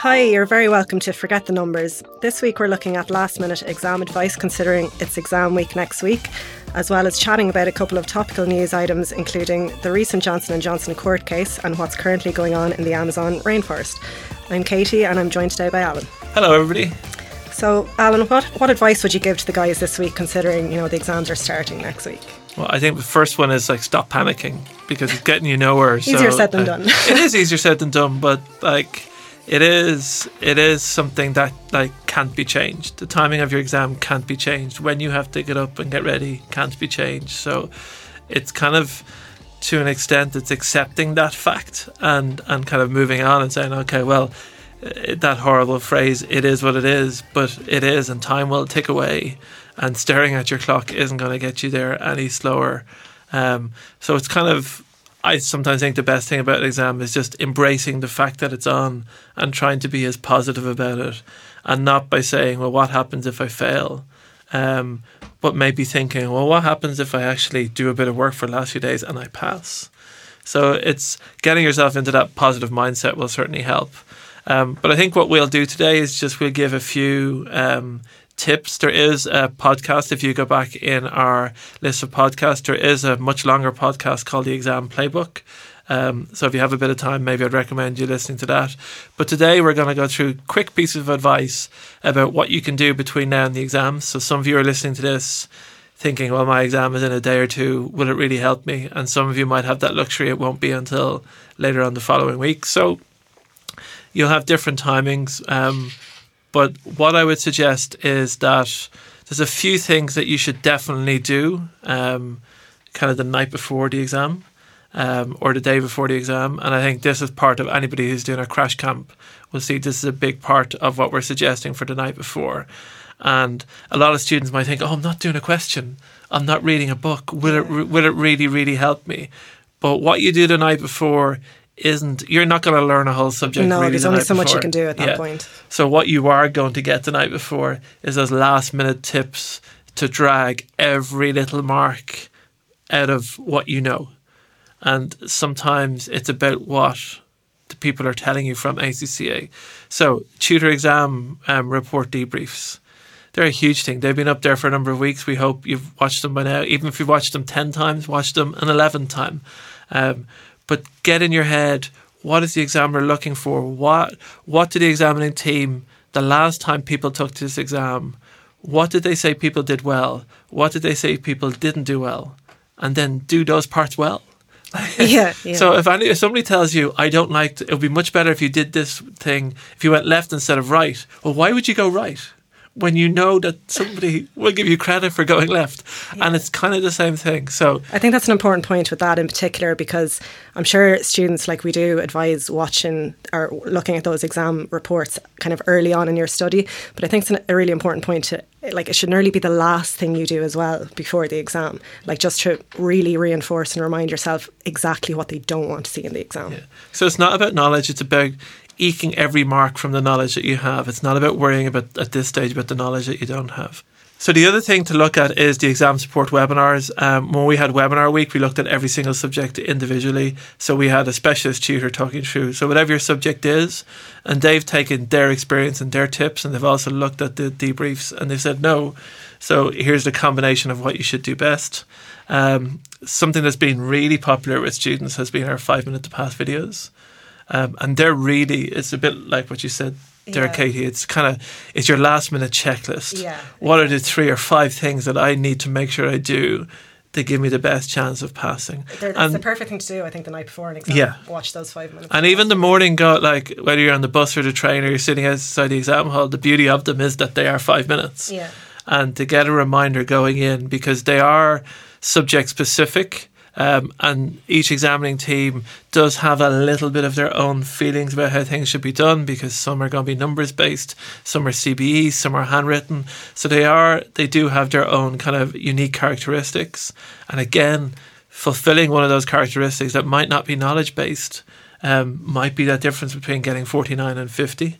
Hi, you're very welcome to Forget the Numbers. This week we're looking at last minute exam advice considering it's exam week next week, as well as chatting about a couple of topical news items including the recent Johnson & Johnson court case and what's currently going on in the Amazon rainforest. I'm Katie and I'm joined today by Alan. Hello everybody. So, Alan, what, what advice would you give to the guys this week considering, you know, the exams are starting next week? Well, I think the first one is like stop panicking because it's getting you nowhere. easier so, said than uh, done. it is easier said than done, but like it is it is something that like can't be changed. The timing of your exam can't be changed. When you have to get up and get ready can't be changed. So it's kind of to an extent it's accepting that fact and and kind of moving on and saying okay well that horrible phrase it is what it is but it is and time will tick away and staring at your clock isn't going to get you there any slower um, so it's kind of I sometimes think the best thing about an exam is just embracing the fact that it's on and trying to be as positive about it and not by saying, well, what happens if I fail? Um, but maybe thinking, well, what happens if I actually do a bit of work for the last few days and I pass? So it's getting yourself into that positive mindset will certainly help. Um, but I think what we'll do today is just we'll give a few um, tips. There is a podcast. If you go back in our list of podcasts, there is a much longer podcast called the Exam Playbook. Um, so if you have a bit of time, maybe I'd recommend you listening to that. But today we're going to go through quick pieces of advice about what you can do between now and the exams. So some of you are listening to this thinking, well, my exam is in a day or two. Will it really help me? And some of you might have that luxury. It won't be until later on the following week. So you'll have different timings. Um, but what I would suggest is that there's a few things that you should definitely do um, kind of the night before the exam um, or the day before the exam. And I think this is part of anybody who's doing a crash camp will see this is a big part of what we're suggesting for the night before. And a lot of students might think, "Oh, I'm not doing a question. I'm not reading a book. Will it will it really really help me?" But what you do the night before isn't you're not going to learn a whole subject. No, really there's the only so much you can do at that Yeah. point. So what you are going to get the night before is those last minute tips to drag every little mark out of what you know. And sometimes it's about what the people are telling you from ACCA. So tutor exam um, report debriefs. They're a huge thing. They've been up there for a number of weeks. We hope you've watched them by now. Even if you've watched them 10 times, watch them an 11th time. Um, but get in your head what is the examiner looking for? What what did the examining team the last time people took this exam? What did they say people did well? What did they say people didn't do well? And then do those parts well. Yeah, yeah. So if, any, if somebody tells you, I don't like, it would be much better if you did this thing, if you went left instead of right. Well, why would you go right? When you know that somebody will give you credit for going left. And it's kind of the same thing. So I think that's an important point with that in particular because I'm sure students like we do advise watching or looking at those exam reports kind of early on in your study. But I think it's an- a really important point to like it should nearly be the last thing you do as well before the exam. Like just to really reinforce and remind yourself exactly what they don't want to see in the exam. So it's not about knowledge, it's about eking every mark from the knowledge that you have. It's not about worrying about at this stage about the knowledge that you don't have. So the other thing to look at is the exam support webinars. Um, when we had webinar week, we looked at every single subject individually. So we had a specialist tutor talking through. So whatever your subject is, and they've taken their experience and their tips, and they've also looked at the debriefs, and they've said no. So here's the combination of what you should do best. Um, something that's been really popular with students has been our five minute to pass videos. Um, and they're really, it's a bit like what you said there, Yeah. Katie. It's kind of, it's your last minute checklist. Yeah, What are the three or five things that I need to make sure I do to give me the best chance of passing? They're, it's And- the perfect thing to do, I think, the night before an exam. Yeah. Watch those five minutes. And even the morning go like whether you're on the bus or the train or you're sitting outside the exam hall, the beauty of them is that they are five minutes. Yeah. And to get a reminder going in because they are subject specific. Um, and each examining team does have a little bit of their own feelings about how things should be done because some are going to be numbers based, some are CBE, some are handwritten. So they are they do have their own kind of unique characteristics. And again, fulfilling one of those characteristics that might not be knowledge based um, might be that difference between getting 49 and 50.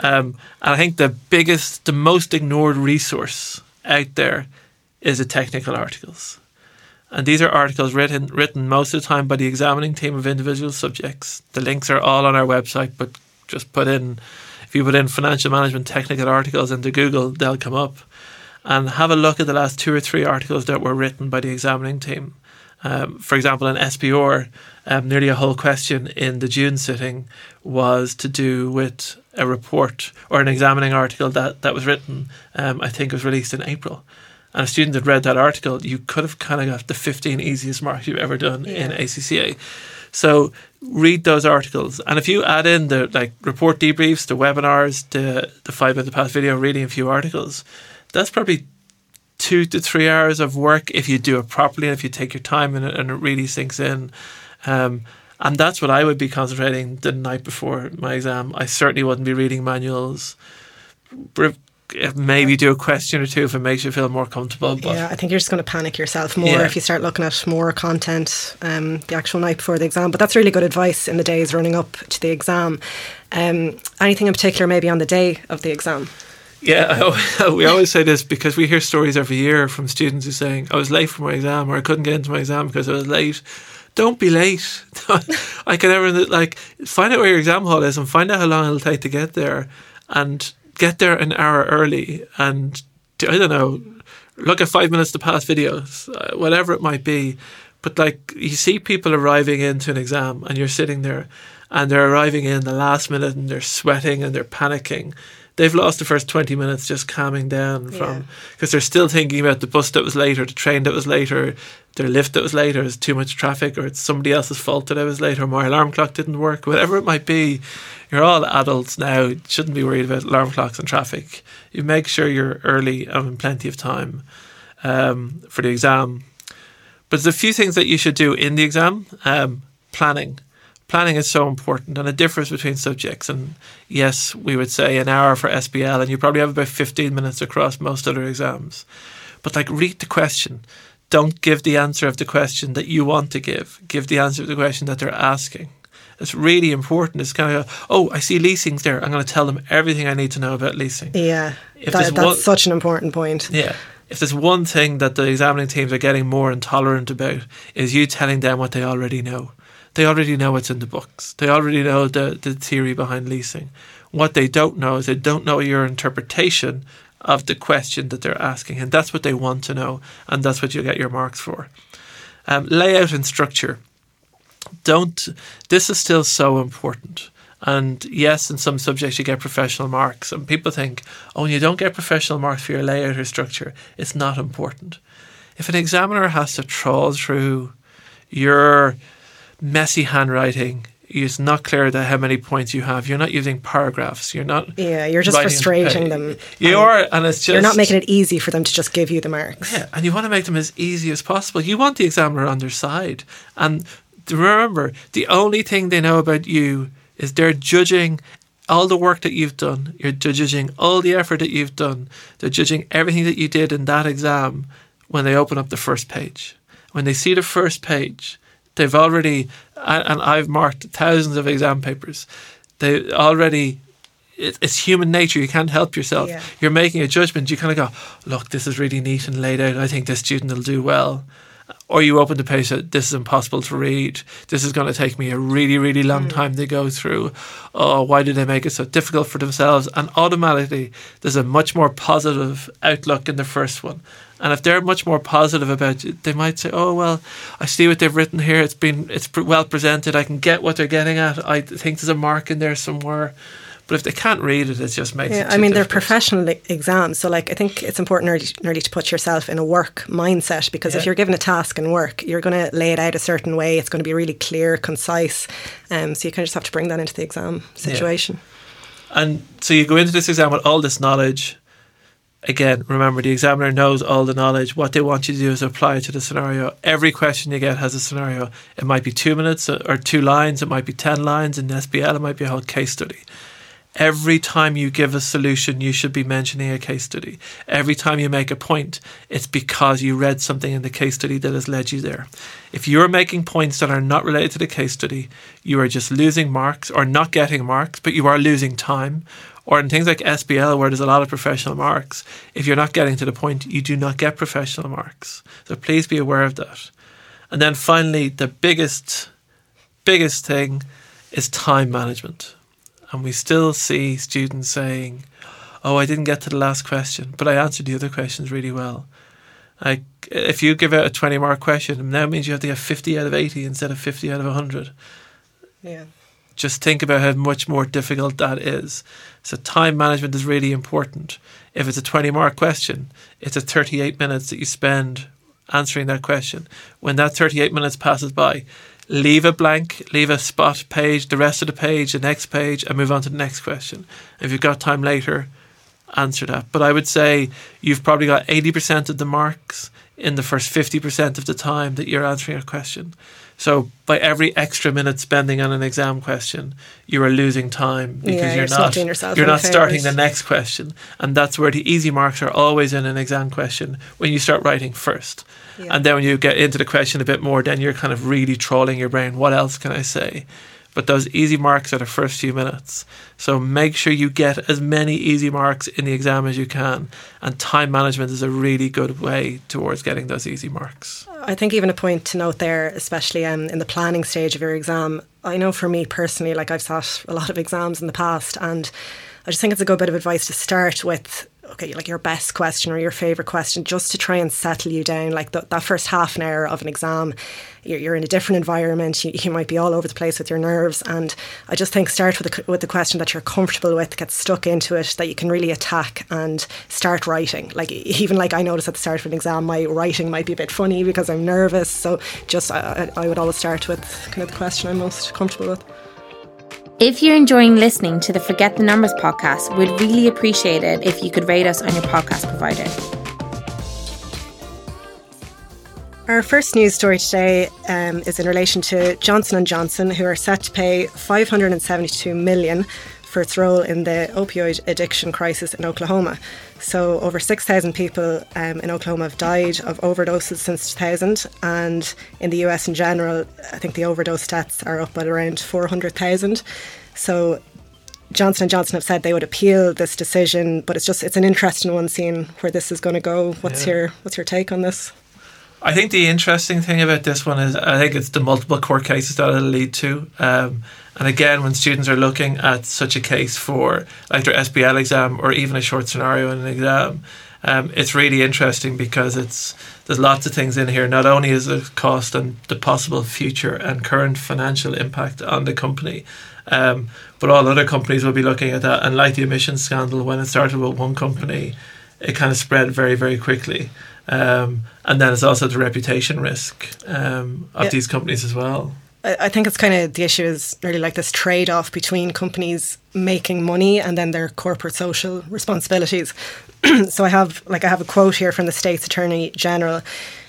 Um, and I think the biggest, the most ignored resource out there is the technical articles. And these are articles written written most of the time by the examining team of individual subjects. The links are all on our website, but just put in if you put in financial management technical articles into Google, they'll come up. And have a look at the last two or three articles that were written by the examining team. Um, for example, in SBR, um, nearly a whole question in the June sitting was to do with a report or an examining article that, that was written, um, I think it was released in April. And a student had read that article, you could have kind of got the 15 easiest marks you've ever done yeah. in ACCA. So read those articles, and if you add in the like report debriefs, the webinars, the the five minute past video, reading a few articles, that's probably two to three hours of work if you do it properly and if you take your time and it, and it really sinks in. Um, and that's what I would be concentrating the night before my exam. I certainly wouldn't be reading manuals maybe do a question or two if it makes you feel more comfortable. But yeah, I think you're just going to panic yourself more yeah. if you start looking at more content um, the actual night before the exam. But that's really good advice in the days running up to the exam. Um, anything in particular, maybe on the day of the exam? Yeah, we always say this because we hear stories every year from students who saying, "I was late for my exam," or "I couldn't get into my exam because I was late." Don't be late. I can never like find out where your exam hall is and find out how long it'll take to get there, and get there an hour early and I don't know, look at five minutes to pass videos, uh, whatever it might be. But like you see people arriving into an exam and you're sitting there and they're arriving in the last minute and they're sweating and they're panicking. They've lost the first 20 minutes just calming down from because yeah. they're still thinking about the bus that was later, the train that was later, their lift that was later, it's too much traffic or it's somebody else's fault that I was late or my alarm clock didn't work, whatever it might be you're all adults now. You shouldn't be worried about alarm clocks and traffic. You make sure you're early and in plenty of time um, for the exam. But there's a few things that you should do in the exam. Um, planning. Planning is so important and it differs between subjects. And yes, we would say an hour for SBL, and you probably have about 15 minutes across most other exams. But like, read the question. Don't give the answer of the question that you want to give. Give the answer of the question that they're asking. It's really important. It's kind of, oh, I see leasings there. I'm going to tell them everything I need to know about leasing. Yeah, If that, that's one, such an important point. Yeah. If there's one thing that the examining teams are getting more intolerant about, is you telling them what they already know. They already know what's in the books. They already know the, the theory behind leasing. What they don't know is they don't know your interpretation of the question that they're asking. And that's what they want to know. And that's what you get your marks for. Um, layout and structure don't this is still so important and yes in some subjects you get professional marks and people think oh you don't get professional marks for your layout or structure it's not important if an examiner has to trawl through your messy handwriting it's not clear that how many points you have. You're not using paragraphs. You're not. Yeah, you're just frustrating them. You um, are, and it's just you're not making it easy for them to just give you the marks. Yeah, and you want to make them as easy as possible. You want the examiner on their side, and remember, the only thing they know about you is they're judging all the work that you've done. You're judging all the effort that you've done. They're judging everything that you did in that exam when they open up the first page. When they see the first page, they've already, and I've marked thousands of exam papers, they already it's human nature. You can't help yourself. Yeah. You're making a judgment. You kind of go, look, this is really neat and laid out. I think this student will do well or you open the page that this is impossible to read. This is going to take me a really, really long mm. time to go through. Oh, why do they make it so difficult for themselves? And automatically, there's a much more positive outlook in the first one. And if they're much more positive about it, they might say, "Oh well, I see what they've written here. It's been it's well presented. I can get what they're getting at. I think there's a mark in there somewhere." But if they can't read it, it just makes yeah, I mean, they're professional exams. So, like, I think it's important early, nearly to put yourself in a work mindset because yeah. if you're given a task and work, you're going to lay it out a certain way. It's going to be really clear, concise. Um, so, you kind of just have to bring that into the exam situation. Yeah. And so, you go into this exam with all this knowledge. Again, remember the examiner knows all the knowledge. What they want you to do is apply it to the scenario. Every question you get has a scenario. It might be two minutes uh, or two lines, it might be 10 lines. In SBL, it might be a whole case study. Every time you give a solution, you should be mentioning a case study. Every time you make a point, it's because you read something in the case study that has led you there. If you're making points that are not related to the case study, you are just losing marks or not getting marks, but you are losing time. Or in things like SBL, where there's a lot of professional marks, if you're not getting to the point, you do not get professional marks. So please be aware of that. And then finally, the biggest, biggest thing is time management and we still see students saying, "Oh, I didn't get to the last question, but I answered the other questions really well." Like if you give out a twenty mark question, that means you have to get fifty out of eighty instead of fifty out of hundred. Yeah. Just think about how much more difficult that is. So time management is really important. If it's a twenty mark question, it's a thirty eight minutes that you spend answering that question. When that thirty eight minutes passes by, leave a blank, leave a spot page, the rest of the page, the next page, and move on to the next question. If you've got time later, answer that. But I would say you've probably got 80% of the marks in the first 50% of the time that you're answering a question. So by every extra minute spending on an exam question, you are losing time because Yeah, you're, you're not you're not starting the next question, and that's where the easy marks are always in an exam question when you start writing first. Yeah. And then when you get into the question a bit more, then you're kind of really trolling your brain. What else can I say? But those easy marks are the first few minutes. So make sure you get as many easy marks in the exam as you can. And time management is a really good way towards getting those easy marks. I think even a point to note there, especially um, in the planning stage of your exam. I know for me personally, like I've sat a lot of exams in the past, and I just think it's a good bit of advice to start with. Okay, like your best question or your favorite question, just to try and settle you down. Like th- that first half an hour of an exam, you're, you're in a different environment. You, you might be all over the place with your nerves, and I just think start with the, with the question that you're comfortable with, get stuck into it, that you can really attack, and start writing. Like even like I notice at the start of an exam, my writing might be a bit funny because I'm nervous. So just I I would always start with kind of the question I'm most comfortable with. If you're enjoying listening to the Forget the Numbers podcast, we'd really appreciate it if you could rate us on your podcast provider. Our first news story today um, is in relation to Johnson and Johnson, who are set to pay 572 million for its role in the opioid addiction crisis in Oklahoma. So, over 6,000 people um, in Oklahoma have died of overdoses since 2000, and in the US in general, I think the overdose stats are up at around 400,000. So, Johnson and Johnson have said they would appeal this decision, but it's just it's an interesting one seeing where this is going to go. What's Yeah. your what's your take on this? I think the interesting thing about this one is I think it's the multiple court cases that it'll lead to. Um, and again, when students are looking at such a case for like their SBL exam or even a short scenario in an exam, um, it's really interesting because it's there's lots of things in here. Not only is the cost and the possible future and current financial impact on the company, um, but all other companies will be looking at that. And like the emissions scandal, when it started with one company, it kind of spread very very quickly. Um, and then it's also the reputation risk um, of Yeah. these companies as well. I I think it's kind of the issue is really like this trade off between companies making money and then their corporate social responsibilities. so I have like I have a quote here from the state's attorney general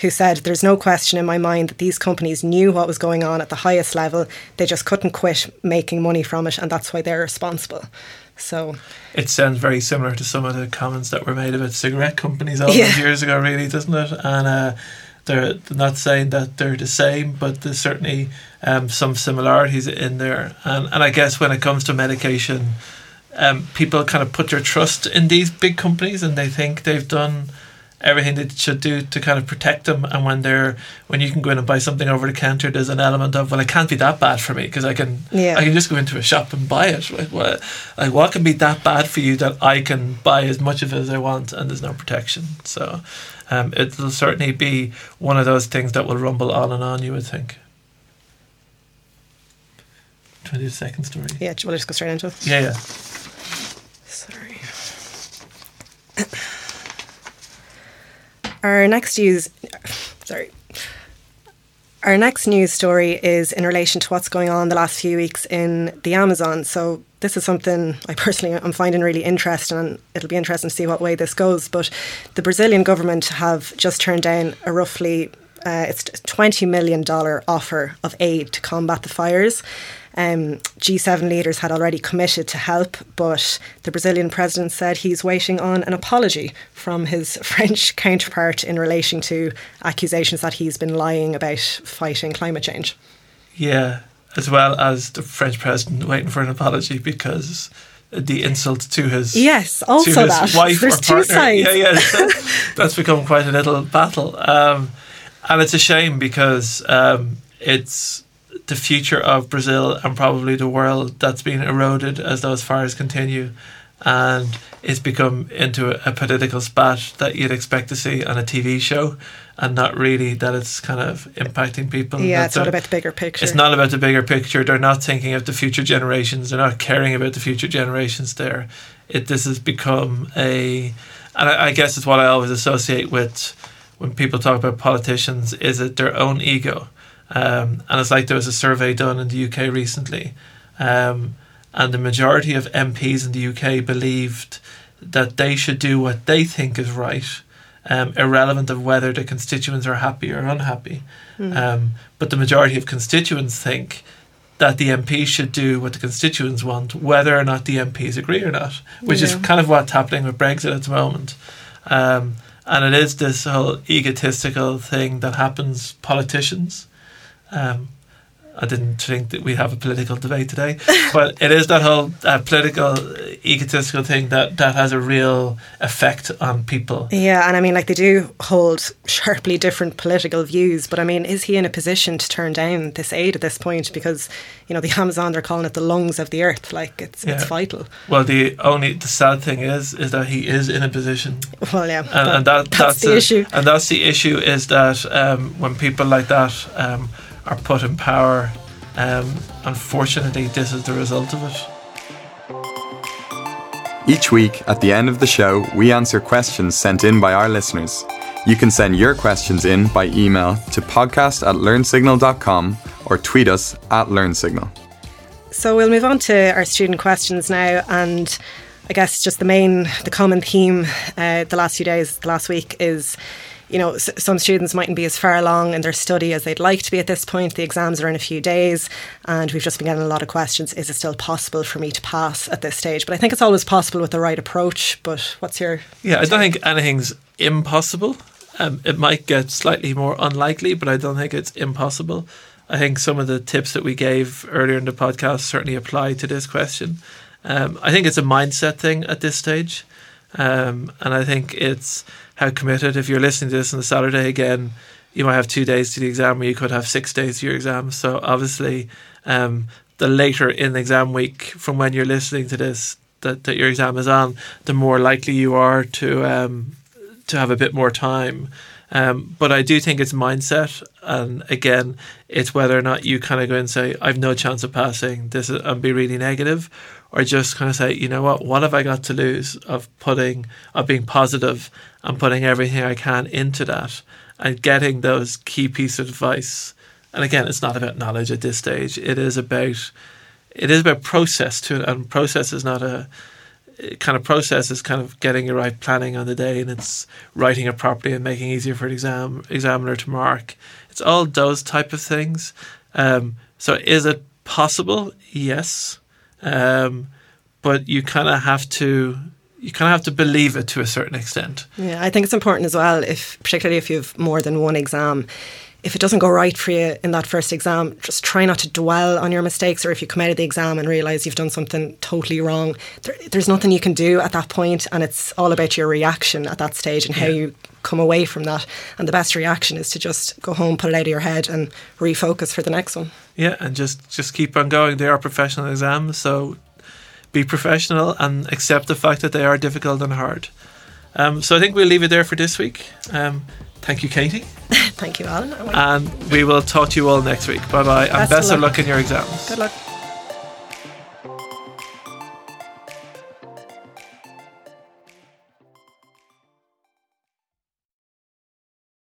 who said there's no question in my mind that these companies knew what was going on at the highest level they just couldn't quit making money from it and that's why they're responsible so It sounds very similar to some of the comments that were made about cigarette companies all those years ago, really, doesn't it? And uh, they're not saying that they're the same, but there's certainly um, some similarities in there. And, and I guess when it comes to medication, um, people kind of put their trust in these big companies and they think they've done everything they should do to kind of protect them and when they're when you can go in and buy something over the counter there's an element of well it can't be that bad for me because I can Yeah. I can just go into a shop and buy it like what, like what can be that bad for you that I can buy as much of it as I want and there's no protection so um, it'll certainly be one of those things that will rumble on and on you would think 20 second story yeah do you want to just go straight into it yeah yeah Sorry. Our next news, sorry. Our next news story is in relation to what's going on the last few weeks in the Amazon. So this is something I personally am finding really interesting, and it'll be interesting to see what way this goes. But the Brazilian government have just turned down a roughly uh, it's twenty million dollar offer of aid to combat the fires. Um, G7 leaders had already committed to help, but the Brazilian president said he's waiting on an apology from his French counterpart in relation to accusations that he's been lying about fighting climate change. Yeah, as well as the French president waiting for an apology because the insult to his Yes, also to his that. wife There's or two partner. sides. Yeah, yeah, that's become quite a little battle, um, and it's a shame because um, it's the future of Brazil and probably the world that's been eroded as those fires continue. And it's become into a, political spat that you'd expect to see on a TV show and not really that it's kind of impacting people. Yeah, That's it's not a- about the bigger picture. It's not about the bigger picture. They're not thinking of the future generations. They're not caring about the future generations. There, it this has become a, and I, I guess it's what I always associate with when people talk about politicians. Is it their own ego? Um, and it's like there was a survey done in the UK recently, um, and the majority of MPs in the UK believed that they should do what they think is right, um, irrelevant of whether the constituents are happy or unhappy. Um, but the majority of constituents think that the MPs should do what the constituents want, whether or not the MPs agree or not, which is kind of what's happening with Brexit at the moment. Um, and it is this whole egotistical thing that happens politicians. Um, I didn't think that we have a political debate today, but it is that whole uh, political, egotistical thing that, that has a real effect on people. Yeah, and I mean, like they do hold sharply different political views, but I mean, is he in a position to turn down this aid at this point? Because you know, the Amazon they're calling it the lungs of the earth, like it's it's vital. Well, the only the sad thing is is that he is in a position Well, yeah, and, and that, that's, the it. issue. And that's the issue is that um, when people like that um, are put in power, um, unfortunately, this is the result of it. Each week, at the end of the show, we answer questions sent in by our listeners. You can send your questions in by email to podcast at learnsignal.com or tweet us at learnsignal. So we'll move on to our student questions now, and I guess just the main, the common theme uh, the last few days, the last week is, you know, s- some students mightn't be as far along in their study as they'd like to be at this point. The exams are in a few days, and we've just been getting a lot of questions. Is it still possible for me to pass at this stage? But I think it's always possible with the right approach. But what's your Yeah, I don't think anything's impossible. Um, it might get slightly more unlikely, but I don't think it's impossible. I think some of the tips that we gave earlier in the podcast certainly apply to this question. Um, I think it's a mindset thing at this stage. Um, and I think it's how committed, if you're listening to this on a Saturday again, you might have two days to the exam, or you could have six days to your exam. So obviously, um, the later in the exam week from when you're listening to this that, that your exam is on, the more likely you are to um, to have a bit more time. Um, but I do think it's mindset, and again, it's whether or not you kind of go and say, "I've no chance of passing this," is, and be really negative, or just kind of say, "You know what? What have I got to lose of putting of being positive and putting everything I can into that, and getting those key pieces of advice." And again, it's not about knowledge at this stage. It is about it is about process too, and process is not a kind of process is kind of getting your right planning on the day, and it's writing it properly and making it easier for an exam examiner to mark. It's all those type of things. Um, so, is it possible? Yes, um, but you kind of have to you kind of have to believe it to a certain extent. Yeah, I think it's important as well, if particularly if you have more than one exam. If it doesn't go right for you in that first exam, just try not to dwell on your mistakes. Or if you come out of the exam and realise you've done something totally wrong, there, there's nothing you can do at that point, and it's all about your reaction at that stage and how Yeah. you come away from that. And the best reaction is to just go home, put it out of your head, and refocus for the next one. Yeah, and just just keep on going. They are professional exams, so be professional and accept the fact that they are difficult and hard. Um, so I think we'll leave it there for this week. Um, thank you, Katie, Thank you, Alan. and we will talk to you all next week. Bye bye, and Best of luck. luck in your exams. Good luck.